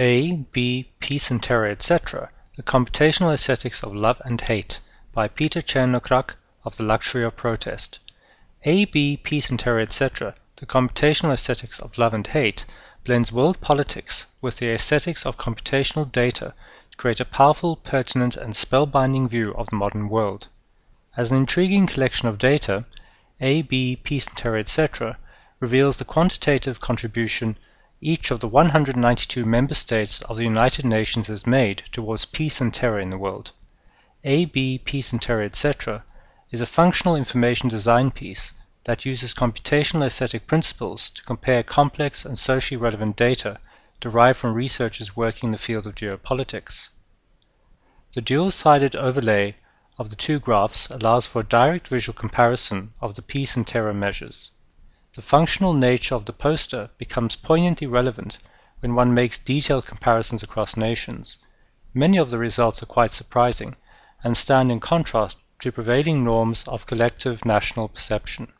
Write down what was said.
A, B, Terror, etc. The Computational Aesthetics of Love and Hate by Peter Crnokrak of The Luxury of Protest. A, B, Peace and Terror, etc. The Computational Aesthetics of Love and Hate blends world politics with the aesthetics of computational data to create a powerful, pertinent, and spellbinding view of the modern world. As an intriguing collection of data, A, B, Terror, etc. reveals the quantitative contribution each of the 192 member states of the United Nations has made towards peace and terror in the world. A, B, Peace and Terror, etc. is a functional information design piece that uses computational aesthetic principles to compare complex and socially relevant data derived from researchers working in the field of geopolitics. The dual-sided overlay of the two graphs allows for a direct visual comparison of the peace and terror measures. The functional nature of the poster becomes poignantly relevant when one makes detailed comparisons across nations. Many of the results are quite surprising and stand in contrast to prevailing norms of collective national perception.